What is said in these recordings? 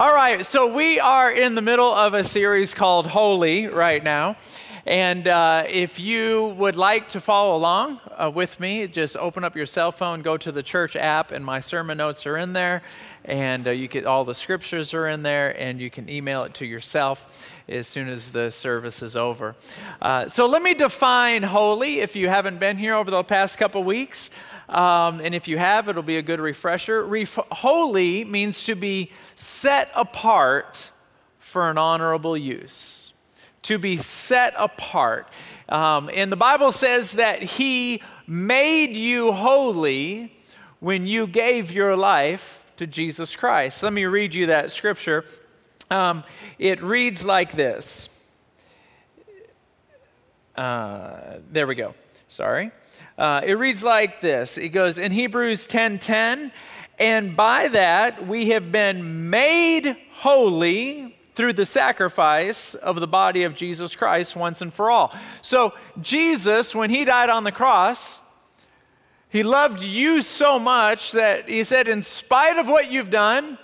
All right, so we are in the middle of a series called Holy right now. And uh, if you would like to follow along uh, with me, just open up your cell phone, go to the church app, and my sermon notes are in there. And uh, you get all the scriptures are in there, and you can email it to yourself as soon as the service is over. Uh, so let me define holy if you haven't been here over the past couple weeks. Um, and if you have, it'll be a good refresher. Ref- holy means to be set apart for an honorable use. To be set apart. Um, and the Bible says that He made you holy when you gave your life to Jesus Christ. Let me read you that scripture. Um, it reads like this. Uh, there we go. Sorry. Uh, it reads like this it goes in Hebrews 10 10, and by that we have been made holy through the sacrifice of the body of Jesus Christ once and for all. So, Jesus, when he died on the cross, he loved you so much that he said, in spite of what you've done,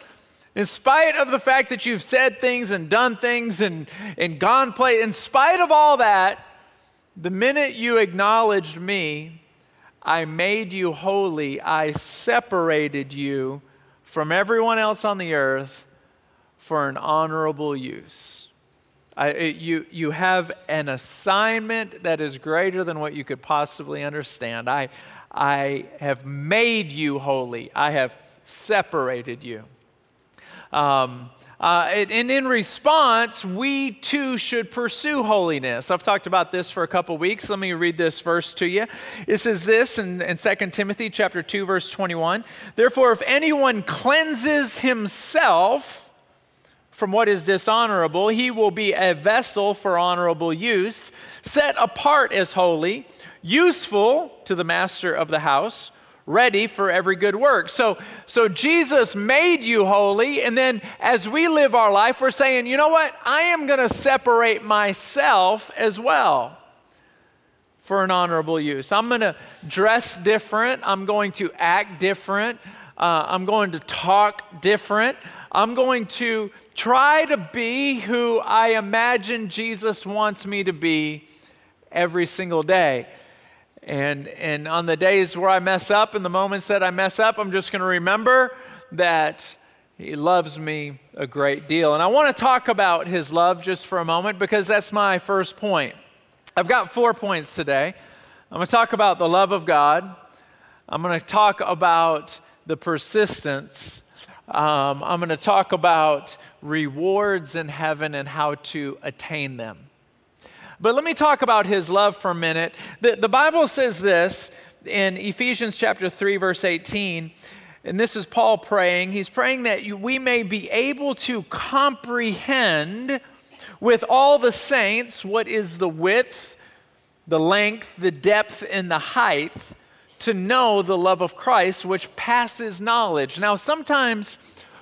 in spite of the fact that you've said things and done things and, and gone play, in spite of all that, the minute you acknowledged me, I made you holy. I separated you from everyone else on the earth for an honorable use. I, it, you, you have an assignment that is greater than what you could possibly understand. I, I have made you holy, I have separated you. Um, uh, and in response, we too should pursue holiness. I've talked about this for a couple weeks. Let me read this verse to you. It says this in, in 2 Timothy chapter 2, verse 21. Therefore, if anyone cleanses himself from what is dishonorable, he will be a vessel for honorable use, set apart as holy, useful to the master of the house ready for every good work. So, so Jesus made you holy, and then as we live our life, we're saying, you know what? I am going to separate myself as well for an honorable use. I'm going to dress different. I'm going to act different. Uh, I'm going to talk different. I'm going to try to be who I imagine Jesus wants me to be every single day. And, and on the days where I mess up and the moments that I mess up, I'm just going to remember that He loves me a great deal. And I want to talk about His love just for a moment because that's my first point. I've got four points today. I'm going to talk about the love of God, I'm going to talk about the persistence. Um, I'm going to talk about rewards in heaven and how to attain them. But let me talk about his love for a minute. The, the Bible says this in Ephesians chapter 3, verse 18. And this is Paul praying. He's praying that we may be able to comprehend with all the saints what is the width, the length, the depth, and the height to know the love of Christ, which passes knowledge. Now, sometimes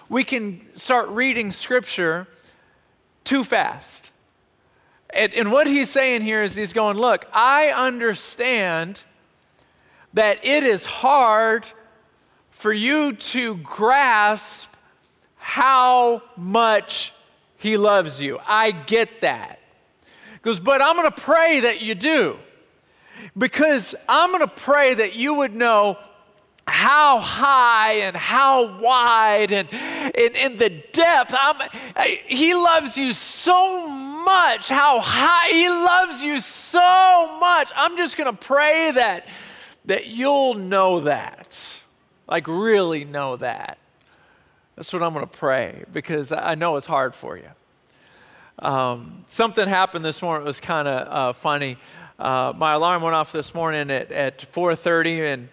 we can start reading scripture too fast. And, and what he's saying here is he's going, Look, I understand that it is hard for you to grasp how much he loves you. I get that. He goes, but I'm going to pray that you do. Because I'm going to pray that you would know how high and how wide and in, the depth. I'm, he loves you so much. How high he loves you so much. I'm just going to pray that that you'll know that. Like really know that. That's what I'm going to pray because I know it's hard for you. Um, something happened this morning. It was kind of uh, funny. Uh, my alarm went off this morning at, at 4:30, and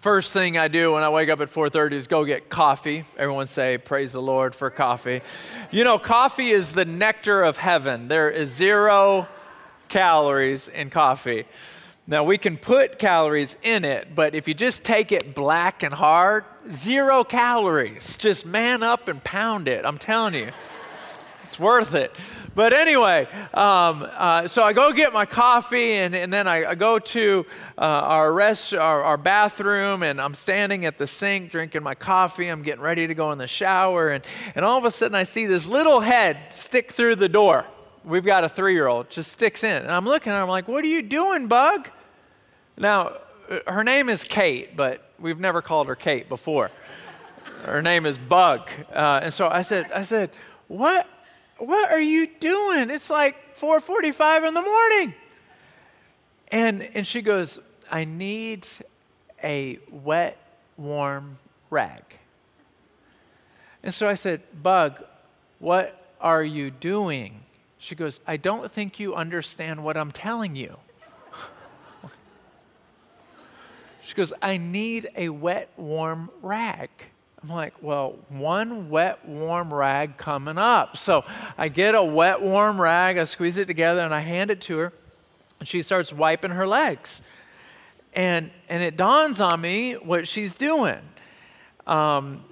First thing I do when I wake up at 4:30 is go get coffee. Everyone say praise the Lord for coffee. You know, coffee is the nectar of heaven. There is 0 calories in coffee. Now we can put calories in it, but if you just take it black and hard, 0 calories. Just man up and pound it. I'm telling you. It's worth it. But anyway, um, uh, so I go get my coffee, and, and then I, I go to uh, our rest, our, our, bathroom, and I'm standing at the sink drinking my coffee. I'm getting ready to go in the shower, and, and all of a sudden I see this little head stick through the door. We've got a three year old, just sticks in. And I'm looking at her, I'm like, What are you doing, Bug? Now, uh, her name is Kate, but we've never called her Kate before. her name is Bug. Uh, and so I said, I said, What? What are you doing? It's like 4:45 in the morning. And and she goes, I need a wet, warm rag. And so I said, Bug, what are you doing? She goes, I don't think you understand what I'm telling you. she goes, I need a wet, warm rag. I'm like, well, one wet, warm rag coming up. So I get a wet, warm rag, I squeeze it together, and I hand it to her. And she starts wiping her legs. And, and it dawns on me what she's doing. Um,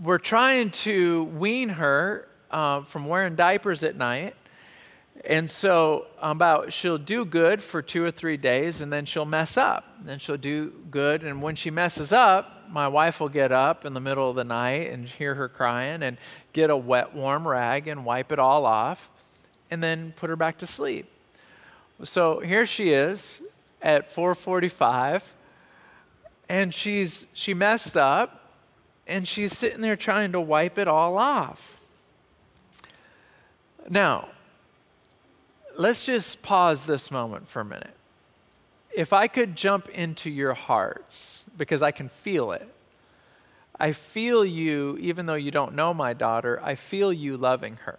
we're trying to wean her uh, from wearing diapers at night. And so about she'll do good for two or three days and then she'll mess up. Then she'll do good and when she messes up, my wife will get up in the middle of the night and hear her crying and get a wet warm rag and wipe it all off and then put her back to sleep. So here she is at 4:45 and she's she messed up and she's sitting there trying to wipe it all off. Now, let's just pause this moment for a minute. If I could jump into your hearts, because I can feel it. I feel you, even though you don't know my daughter, I feel you loving her.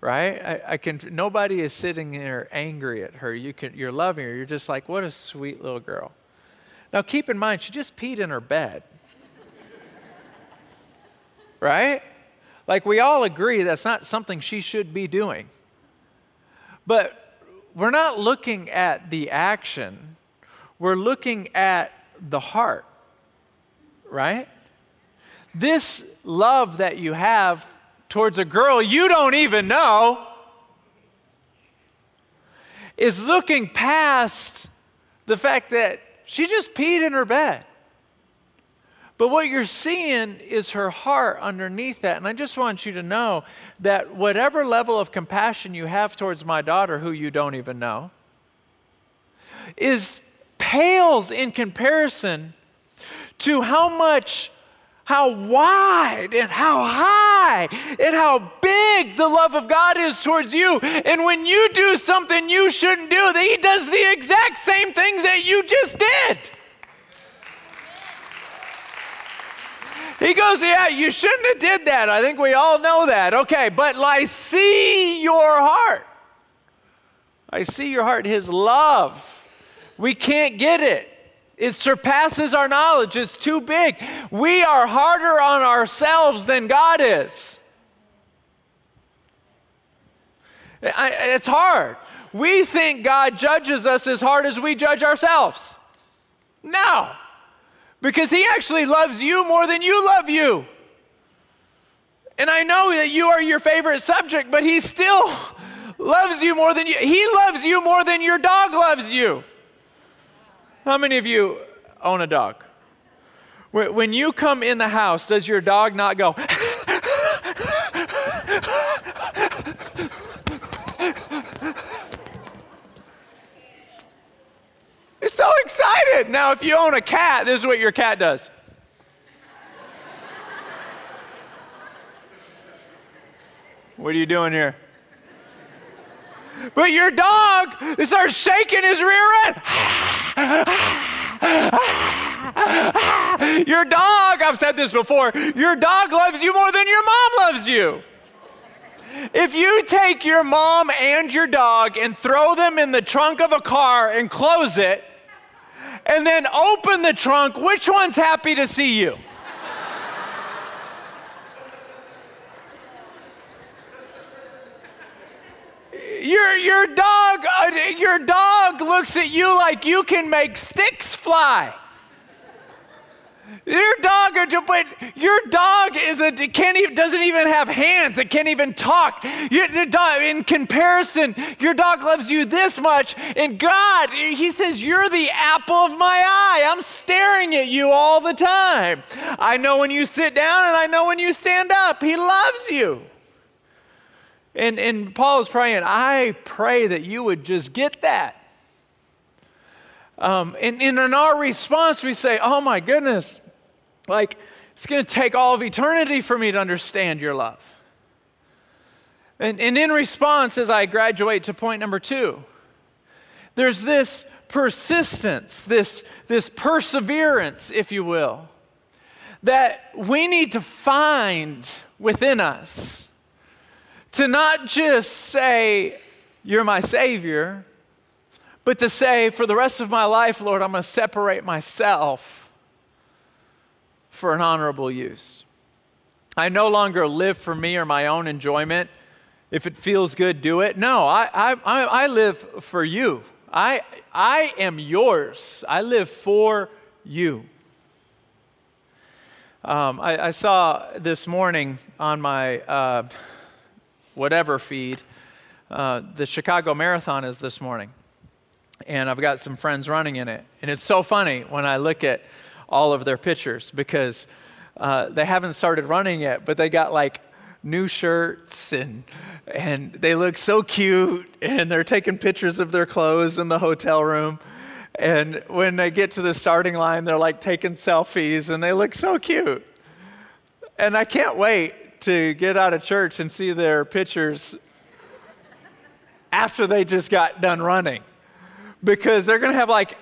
Right? I, I can nobody is sitting there angry at her. You can you're loving her. You're just like, what a sweet little girl. Now keep in mind, she just peed in her bed. right? Like we all agree that's not something she should be doing. But we're not looking at the action, we're looking at the heart, right? This love that you have towards a girl you don't even know is looking past the fact that she just peed in her bed. But what you're seeing is her heart underneath that. And I just want you to know that whatever level of compassion you have towards my daughter, who you don't even know, is pales in comparison to how much, how wide and how high and how big the love of God is towards you. And when you do something you shouldn't do, that He does the exact same things that you just did. He goes, Yeah, you shouldn't have did that. I think we all know that. Okay, but I see your heart. I see your heart, his love. We can't get it. It surpasses our knowledge. It's too big. We are harder on ourselves than God is. it's hard. We think God judges us as hard as we judge ourselves. No because He actually loves you more than you love you. And I know that you are your favorite subject, but He still loves you more than you. He loves you more than your dog loves you. How many of you own a dog? When you come in the house, does your dog not go? so excited. Now, if you own a cat, this is what your cat does. what are you doing here? But your dog starts shaking his rear end. your dog, I've said this before, your dog loves you more than your mom loves you. If you take your mom and your dog and throw them in the trunk of a car and close it, and then open the trunk, which one's happy to see you? Your, your dog uh, your dog looks at you like you can make sticks fly. Your dog dog, but your dog is a can't even, doesn't even have hands. It can't even talk. Your, dog, in comparison, your dog loves you this much, and God, He says, "You're the apple of my eye. I'm staring at you all the time. I know when you sit down, and I know when you stand up. He loves you." And, and Paul is praying, I pray that you would just get that. Um, and, and in our response, we say, Oh my goodness, like it's going to take all of eternity for me to understand your love. And, and in response, as I graduate to point number two, there's this persistence, this, this perseverance, if you will, that we need to find within us to not just say, You're my Savior, but to say, For the rest of my life, Lord, I'm going to separate myself for an honorable use. I no longer live for me or my own enjoyment. If it feels good, do it. No, I, I, I live for you. I, I am yours. I live for you. Um, I, I, saw this morning on my uh, whatever feed. Uh, the Chicago Marathon is this morning, and I've got some friends running in it. And it's so funny when I look at all of their pictures because uh, they haven't started running yet, but they got like new shirts and and they look so cute and they're taking pictures of their clothes in the hotel room. And when they get to the starting line, they're like taking selfies and they look so cute. And I can't wait to get out of church and see their pictures after they just got done running because they're going to have like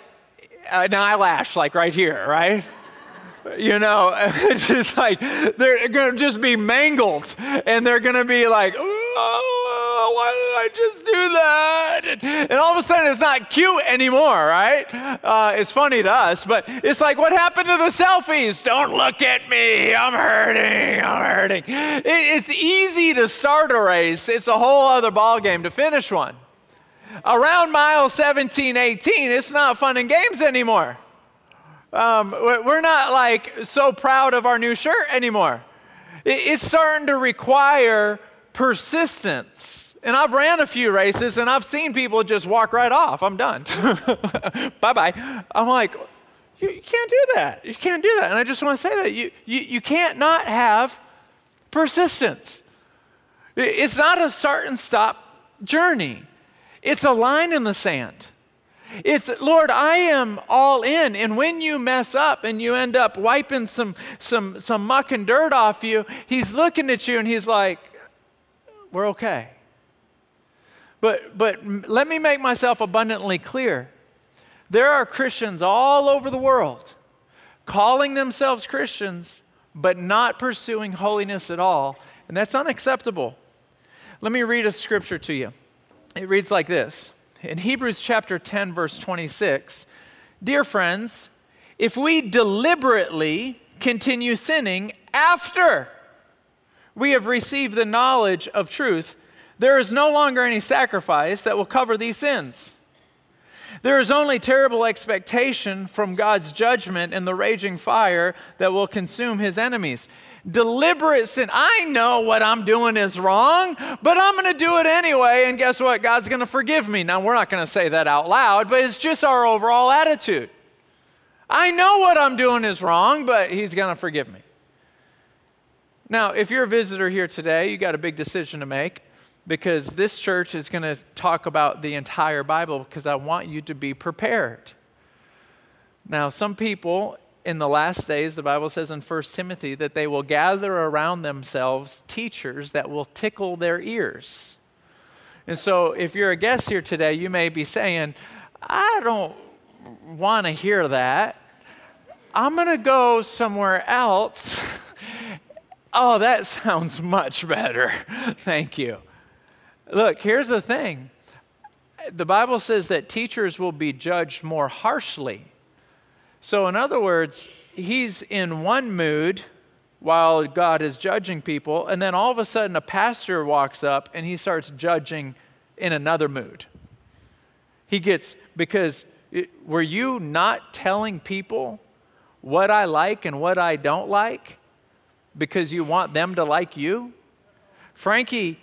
an eyelash like right here, right? You know, it's just like they're going to just be mangled and they're going to be like, oh, why did I just do that? And, and, all of a sudden it's not cute anymore, right? Uh, it's funny to us, but it's like, what happened to the selfies? Don't look at me. I'm hurting. I'm hurting. It, it's easy to start a race, it's a whole other ballgame to finish one. Around mile 17, 18, it's not fun and games anymore. Um, we're not like so proud of our new shirt anymore. It's starting to require persistence. And I've ran a few races and I've seen people just walk right off. I'm done. bye bye. I'm like, you, you, can't do that. You can't do that. And I just want to say that you, you, you can't not have persistence. It's not a start and stop journey, it's a line in the sand. It's, Lord, I am all in. And when you mess up and you end up wiping some, some, some muck and dirt off you, He's looking at you and He's like, we're okay. But, but let me make myself abundantly clear. There are Christians all over the world calling themselves Christians, but not pursuing holiness at all. And that's unacceptable. Let me read a scripture to you. It reads like this In Hebrews chapter 10, verse 26, Dear friends, if we deliberately continue sinning after we have received the knowledge of truth, there is no longer any sacrifice that will cover these sins. There is only terrible expectation from God's judgment and the raging fire that will consume his enemies. Deliberate sin. I know what I'm doing is wrong, but I'm going to do it anyway, and guess what? God's going to forgive me. Now, we're not going to say that out loud, but it's just our overall attitude. I know what I'm doing is wrong, but he's going to forgive me. Now, if you're a visitor here today, you got a big decision to make because this church is going to talk about the entire Bible because I want you to be prepared. Now, some people in the last days, the Bible says in 1 Timothy that they will gather around themselves teachers that will tickle their ears. And so, if you're a guest here today, you may be saying, I don't want to hear that. I'm going to go somewhere else Oh, that sounds much better. Thank you. Look, here's the thing the Bible says that teachers will be judged more harshly. So, in other words, he's in one mood while God is judging people, and then all of a sudden a pastor walks up and he starts judging in another mood. He gets, because it, were you not telling people what I like and what I don't like because you want them to like you? Frankie,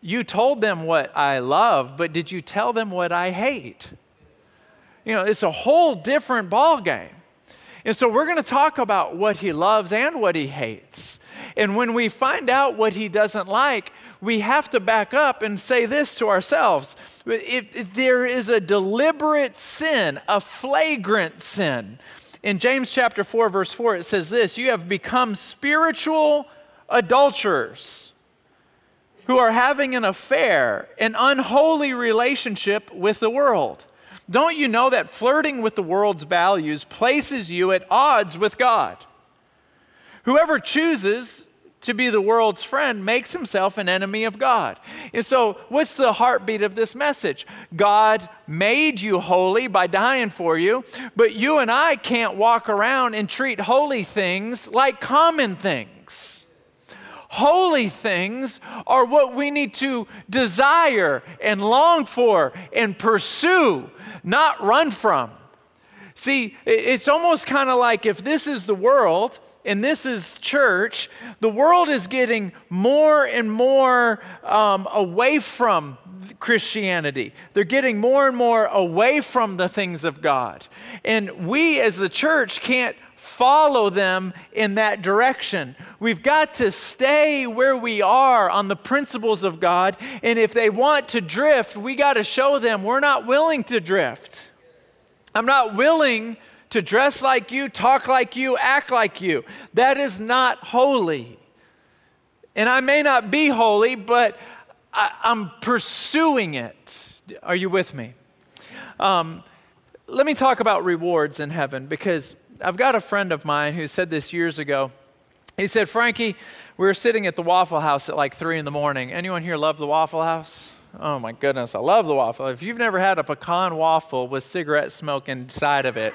you told them what I love, but did you tell them what I hate? You know, it's a whole different ballgame. And so we're going to talk about what he loves and what he hates. And when we find out what he doesn't like, we have to back up and say this to ourselves. If, if there is a deliberate sin, a flagrant sin, in James chapter 4, verse 4, it says this You have become spiritual adulterers who are having an affair, an unholy relationship with the world. Don't you know that flirting with the world's values places you at odds with God? Whoever chooses to be the world's friend makes himself an enemy of God. And so, what's the heartbeat of this message? God made you holy by dying for you, but you and I can't walk around and treat holy things like common things. Holy things are what we need to desire and long for and pursue, not run from. See, it's almost kind of like if this is the world and this is church, the world is getting more and more um, away from Christianity. They're getting more and more away from the things of God. And we as the church can't follow them in that direction. We've got to stay where we are on the principles of God. And if they want to drift, we got to show them we're not willing to drift. I'm not willing to dress like you, talk like you, act like you. That is not holy. And I may not be holy, but I, am pursuing it. Are you with me? Um, let me talk about rewards in heaven because I've got a friend of mine who said this years ago. He said, Frankie, we were sitting at the Waffle House at like three in the morning. Anyone here love the Waffle House? Oh my goodness, I love the waffle. If you've never had a pecan waffle with cigarette smoke inside of it,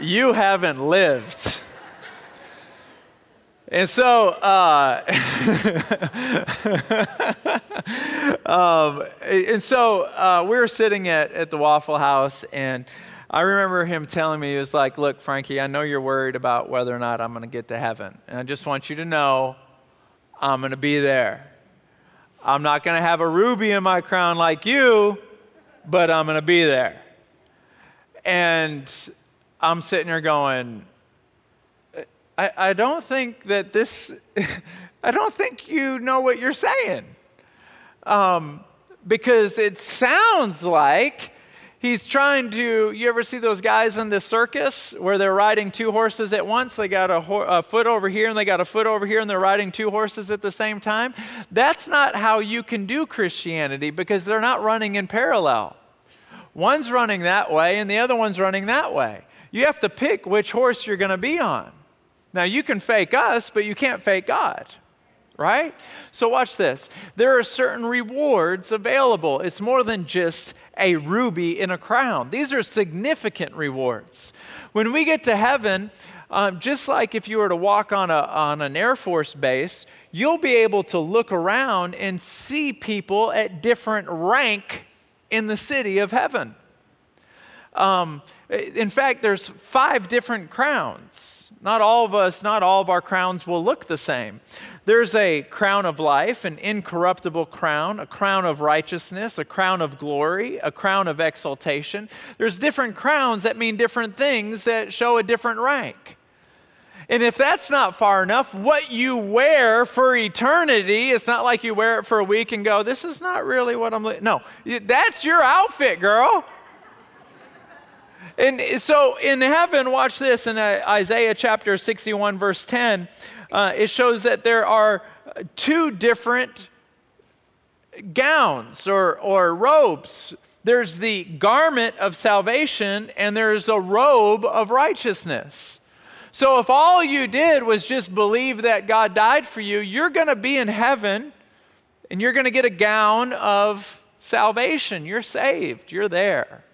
you haven't lived. And so, uh, um, and so uh, we were sitting at, at the Waffle House, and I remember him telling me, he was like, Look, Frankie, I know you're worried about whether or not I'm going to get to heaven. And I just want you to know I'm going to be there. I'm not going to have a ruby in my crown like you, but I'm going to be there. And I'm sitting there going, I, I don't think that this, I don't think you know what you're saying. Um, because it sounds like he's trying to you ever see those guys in the circus where they're riding two horses at once? They got a, ho- a, foot over here and they got a foot over here and they're riding two horses at the same time? That's not how you can do christianity because they're not running in parallel. One's running that way and the other one's running that way you have to pick which horse you're going to be on now you can fake us but you can't fake god right? So, watch this. There are certain rewards available. It's more than just a ruby in a crown, these are significant rewards. When we get to heaven, um, just like if you were to walk on, a, on an Air Force base, you'll be able to look around and see people at different rank in the city of heaven. Um, in fact, there's five different crowns. Not all of us, not all of our crowns will look the same. There's a crown of life, an incorruptible crown, a crown of righteousness, a crown of glory, a crown of exaltation. There's different crowns that mean different things that show a different rank. And if that's not far enough, what you wear for eternity, it's not like you wear it for a week and go, this is not really what I'm looking. No, that's your outfit, girl. And so in heaven, watch this in uh, Isaiah chapter 61, verse 10 uh, it shows that there are two different gowns or, or robes. There's the garment of salvation, and there's a robe of righteousness. So, if all you did was just believe that God died for you, you're going to be in heaven and you're going to get a gown of salvation. You're saved, you're there.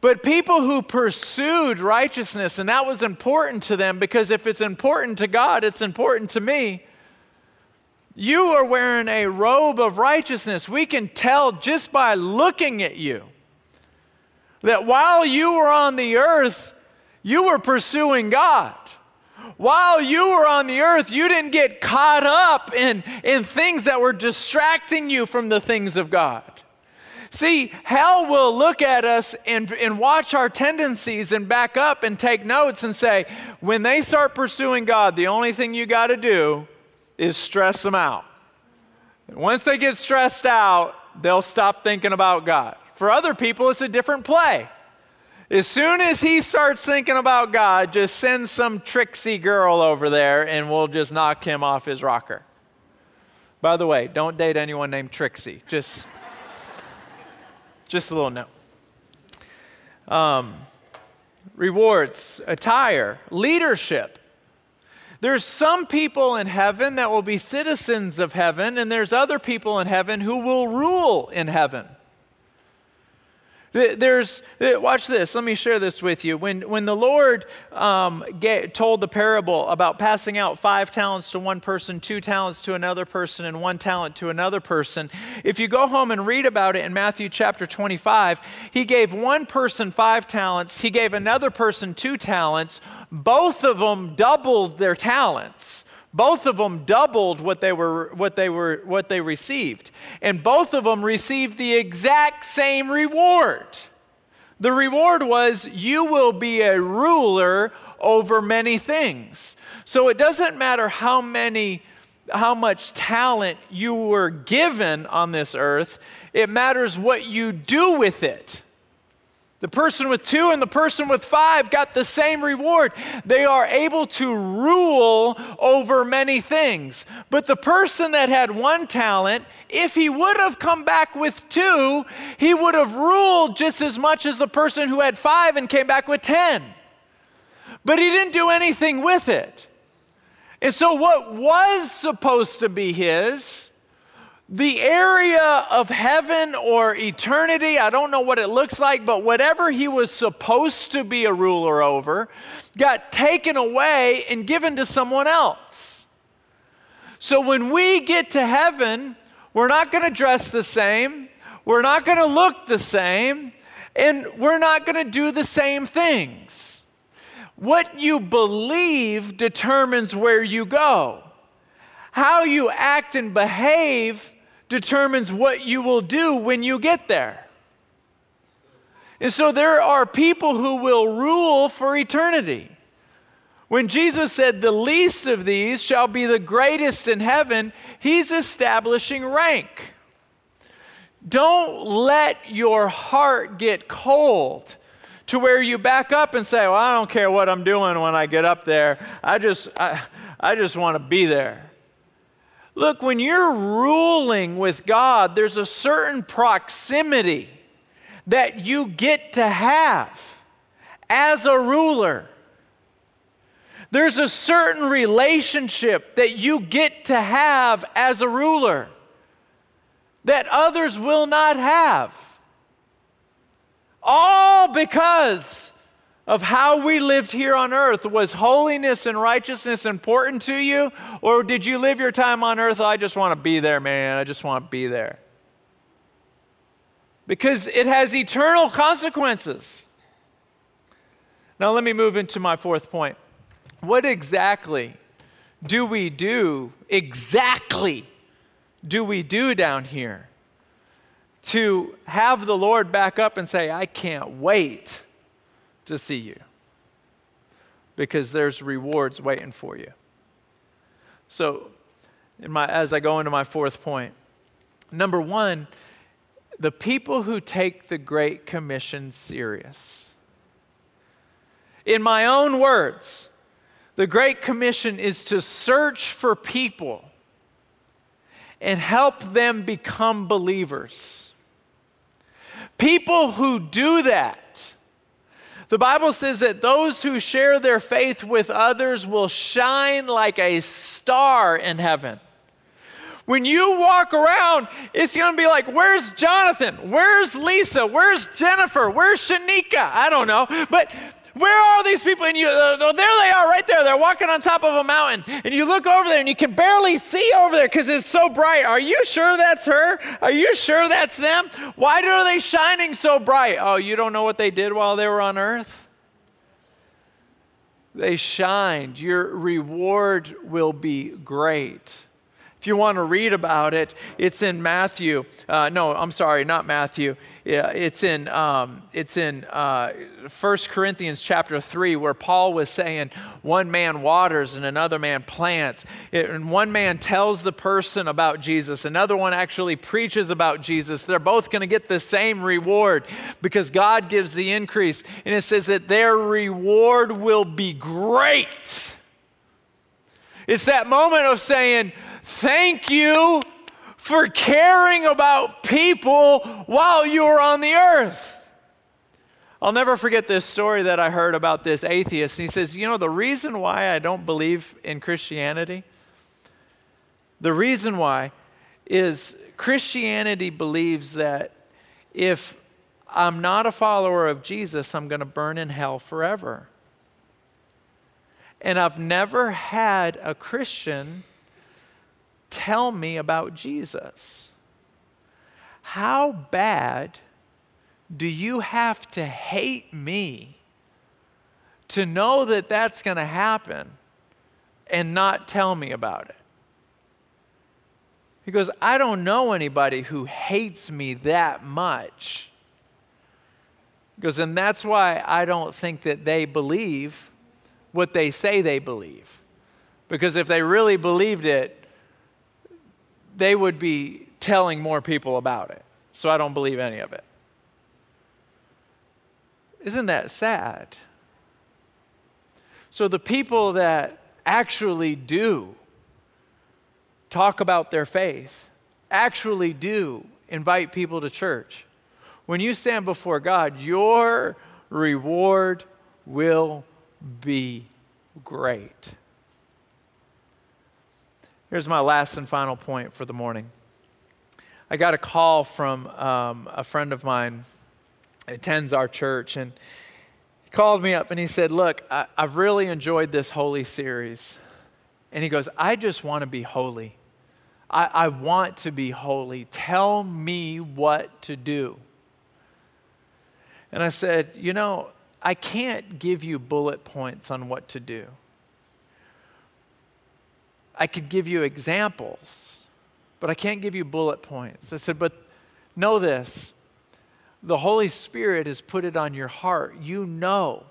But people who pursued righteousness, and that was important to them because if it's important to God, it's important to me. You are wearing a robe of righteousness. We can tell just by looking at you that while you were on the earth, You were pursuing God. While you were on the earth, you didn't get caught up in, in things that were distracting you from the things of God. See, hell will look at us and, and watch our tendencies and back up and take notes and say, when they start pursuing God, the only thing you got to do is stress them out. Once they get stressed out, they'll stop thinking about God. For other people, it's a different play. As soon as he starts thinking about God, just send some tricksy girl over there and we'll just knock him off his rocker. By the way, don't date anyone named Trixie. Just, just a little note. Um, rewards, attire, leadership. There's some people in heaven that will be citizens of heaven, and there's other people in heaven who will rule in heaven. There's, watch this. Let me share this with you. When, when the Lord um, get, told the parable about passing out five talents to one person, two talents to another person, and one talent to another person, if you go home and read about it in Matthew chapter 25, he gave one person five talents, he gave another person two talents. Both of them doubled their talents both of them doubled what they were what they were what they received. And both of them received the exact same reward. The reward was you will be a ruler over many things. So it doesn't matter how many how much talent you were given on this earth it matters what you do with it the person with two and the person with five got the same reward. They are able to rule over many things. But the person that had one talent, if he would have come back with two, he would have ruled just as much as the person who had five and came back with 10. But he didn't do anything with it. And so, what was supposed to be his the area of heaven or eternity, I don't know what it looks like, but whatever he was supposed to be a ruler over got taken away and given to someone else. So when we get to heaven, we're not going to dress the same, we're not going to look the same, and we're not going to do the same things. What you believe determines where you go. How you act and behave determines what you will do when you get there. And so there are people who will rule for eternity. When Jesus said, The least of these shall be the greatest in heaven, he's establishing rank. Don't let your heart get cold to where you back up and say, Well, I don't care what I'm doing when I get up there. I just, I, I just want to be there. Look, when you're ruling with God, there's a certain proximity that you get to have as a ruler. There's a certain relationship that you get to have as a ruler that others will not have. All because of how we lived here on earth. Was holiness and righteousness important to you? Or did you live your time on earth? I just want to be there, man. I just want to be there. Because it has eternal consequences. Now, let me move into my fourth point. What exactly do we do? Exactly do we do down here to have the Lord back up and say, I can't wait to see you because there's rewards waiting for you. So, my, as I go into my fourth point, number one, the people who take the Great Commission serious. In my own words, the Great Commission is to search for people and help them become believers. People who do that the Bible says that those who share their faith with others will shine like a star in heaven. When you walk around, it's going to be like, where's Jonathan? Where's Lisa? Where's Jennifer? Where's Shanika? I don't know. But where are these people? And you, uh, there they are right there. They're walking on top of a mountain. And you look over there and you can barely see over there because it's so bright. Are you sure that's her? Are you sure that's them? Why are they shining so bright? Oh, you don't know what they did while they were on earth? they shined. Your reward will be great. If you want to read about it, it's in Matthew. Uh, no, I'm sorry, not Matthew. Yeah, it's in um, it's in uh, 1 Corinthians chapter three, where Paul was saying, one man waters and another man plants, it, and one man tells the person about Jesus, another one actually preaches about Jesus. They're both going to get the same reward because God gives the increase, and it says that their reward will be great. It's that moment of saying, Thank you for caring about people while you were on the earth. I'll never forget this story that I heard about this atheist. He says, You know, the reason why I don't believe in Christianity, the reason why is Christianity believes that if I'm not a follower of Jesus, I'm going to burn in hell forever. And I've never had a Christian tell me about Jesus? How bad do you have to hate me to know that that's going to happen and not tell me about it? He goes, I don't know anybody who hates me that much. He goes, and that's why I don't think that they believe what they say they believe. Because if they really believed it, they would be telling more people about it. So I don't believe any of it. Isn't that sad? So the people that actually do talk about their faith, actually do invite people to church, when you stand before God, your reward will be great. Here's my last and final point for the morning. I got a call from um, a friend of mine attends our church, and he called me up and he said, Look, I, I've really enjoyed this holy series. And he goes, I just want to be holy. I, I want to be holy. Tell me what to do. And I said, You know, I can't give you bullet points on what to do. I could give you examples, but I can't give you bullet points. I said, but know this the Holy Spirit has put it on your heart. You know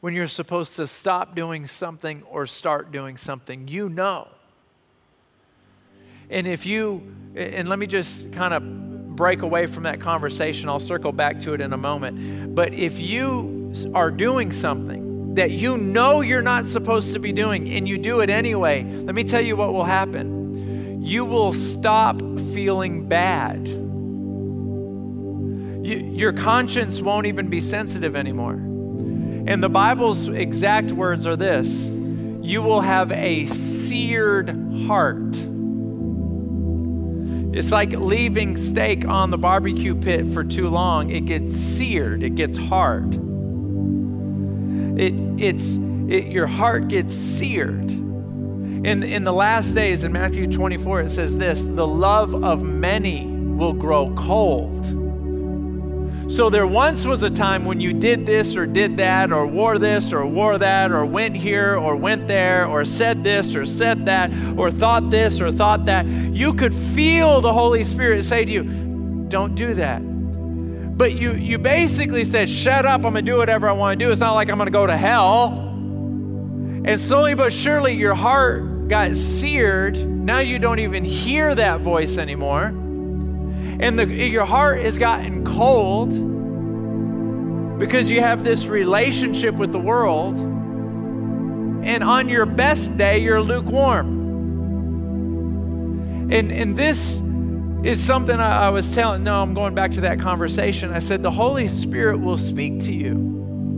when you're supposed to stop doing something or start doing something. You know. And if you, and let me just kind of break away from that conversation, I'll circle back to it in a moment. But if you are doing something that you know you're not supposed to be doing and you do it anyway, let me tell you what will happen. You will stop feeling bad. You, your conscience won't even be sensitive anymore. And the Bible's exact words are this you will have a seared heart. It's like leaving steak on the barbecue pit for too long. It gets seared, it gets hard it, it's, it, your heart gets seared. In, in the last days, in Matthew 24, it says this the love of many will grow cold. So there once was a time when you did this or did that or wore this or wore that or went here or went there or said this or said that or thought this or thought that. You could feel the Holy Spirit say to you, Don't do that. But you, you basically said, Shut up, I'm going to do whatever I want to do. It's not like I'm going to go to hell. And slowly but surely, your heart got seared. Now you don't even hear that voice anymore. And the, your heart has gotten cold because you have this relationship with the world. And on your best day, you're lukewarm. And, and this is something I, I was telling. No, I'm going back to that conversation. I said, the Holy Spirit will speak to you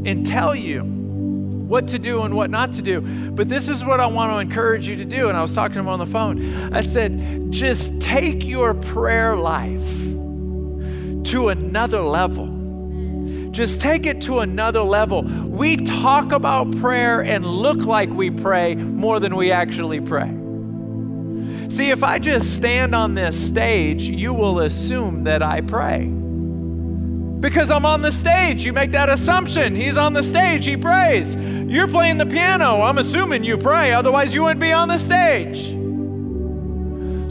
and tell you what to do and what not to do. But this is what I want to encourage you to do. And I was talking to him on the phone. I said, just take your prayer life to another level. Just take it to another level. We talk about prayer and look like we pray more than we actually pray. See, if I just stand on this stage, you will assume that I pray. Because I'm on the stage, you make that assumption. He's on the stage, he prays. You're playing the piano. I'm assuming you pray, otherwise, you wouldn't be on the stage.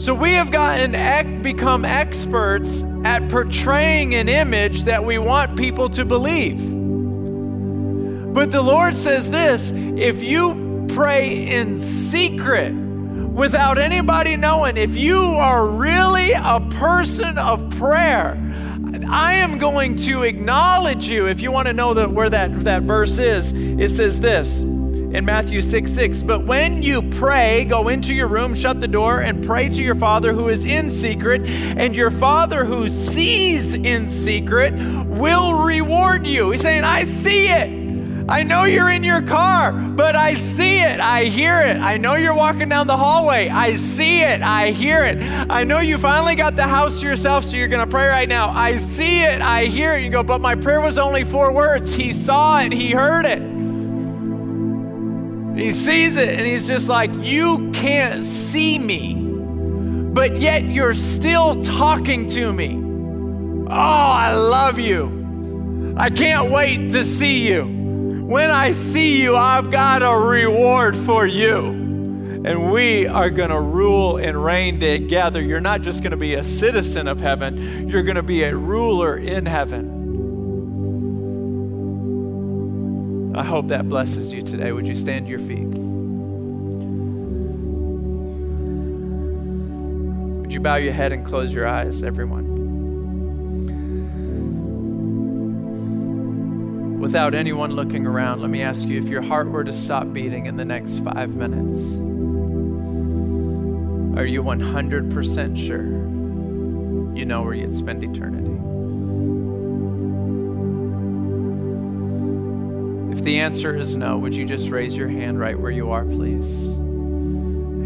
So we have gotten become experts at portraying an image that we want people to believe. But the Lord says this if you pray in secret, without anybody knowing, if you are really a person of prayer, I am going to acknowledge you. If you want to know the, where that, that verse is, it says this in Matthew 6 6. But when you pray, go into your room, shut the door, and pray to your Father who is in secret, and your Father who sees in secret will reward you. He's saying, I see it. I know you're in your car, but I see it. I hear it. I know you're walking down the hallway. I see it. I hear it. I know you finally got the house to yourself, so you're going to pray right now. I see it. I hear it. You go, but my prayer was only four words. He saw it. He heard it. He sees it, and he's just like, You can't see me, but yet you're still talking to me. Oh, I love you. I can't wait to see you. When I see you, I've got a reward for you. And we are going to rule and reign together. You're not just going to be a citizen of heaven, you're going to be a ruler in heaven. I hope that blesses you today. Would you stand to your feet? Would you bow your head and close your eyes, everyone? Without anyone looking around, let me ask you if your heart were to stop beating in the next five minutes, are you 100% sure you know where you'd spend eternity? If the answer is no, would you just raise your hand right where you are, please?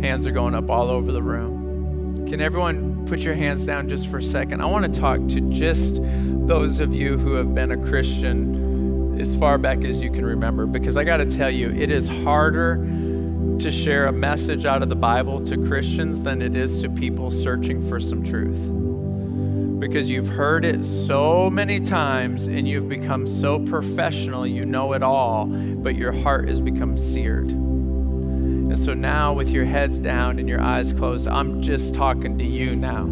Hands are going up all over the room. Can everyone put your hands down just for a second? I want to talk to just those of you who have been a Christian as far back as you can remember because I got to tell you, it is harder to share a message out of the Bible to Christians than it is to people searching for some truth. Because you've heard it so many times and you've become so professional, you know it all, but your heart has become seared. And so now, with your heads down and your eyes closed, I'm just talking to you now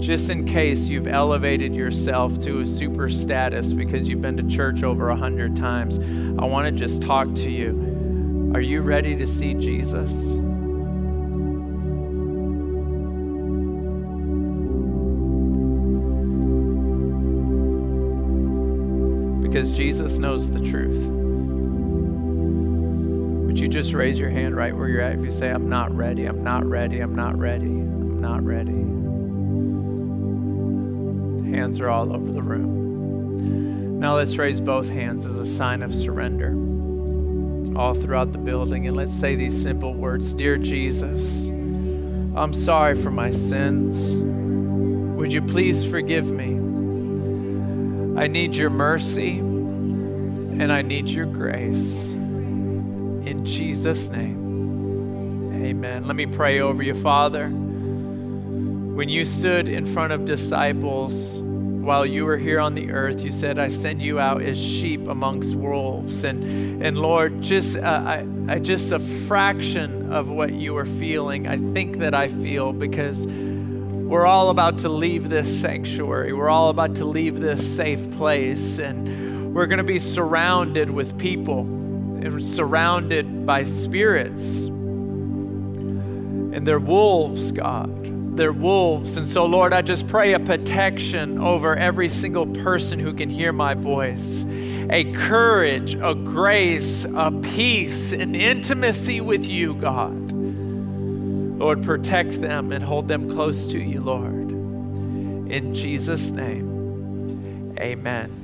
just in case you've elevated yourself to a super status because you've been to church over a hundred times, I want to just talk to you. Are you ready to see Jesus? Because Jesus knows the truth. Would you just raise your hand right where you're at if you say, I'm not ready, I'm not ready, I'm not ready, I'm not ready? Hands are all over the room. Now let's raise both hands as a sign of surrender all throughout the building. And let's say these simple words Dear Jesus, I'm sorry for my sins. Would you please forgive me? I need your mercy and I need your grace. In Jesus' name, amen. Let me pray over you, Father. When you stood in front of disciples while you were here on the earth, you said, I send you out as sheep amongst wolves. And, and Lord, just, uh, I, I, just a fraction of what you were feeling, I think that I feel because we're all about to leave this sanctuary. We're all about to leave this safe place. And we're going to be surrounded with people and surrounded by spirits. And they're wolves, God they're wolves. And so, Lord, I just pray a protection over every single person who can hear my voice a courage, a grace, a peace, an intimacy with you, God. Lord, protect them and hold them close to you, Lord. In Jesus' name, amen.